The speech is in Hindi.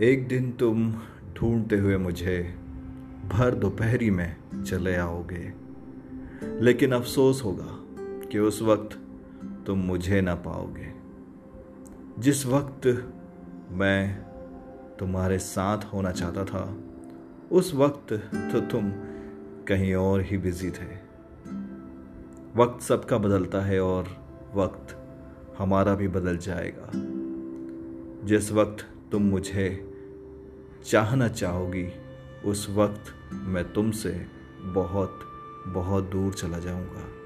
एक दिन तुम ढूंढते हुए मुझे भर दोपहरी में चले आओगे। लेकिन अफसोस होगा कि उस वक्त तुम मुझे ना पाओगे। जिस वक्त मैं तुम्हारे साथ होना चाहता था, उस वक्त तो तुम कहीं और ही बिज़ी थे। वक्त सबका बदलता है और वक्त हमारा भी बदल जाएगा। जिस वक्त तुम मुझे चाहना चाहोगी उस वक्त मैं तुमसे बहुत बहुत दूर चला जाऊँगा।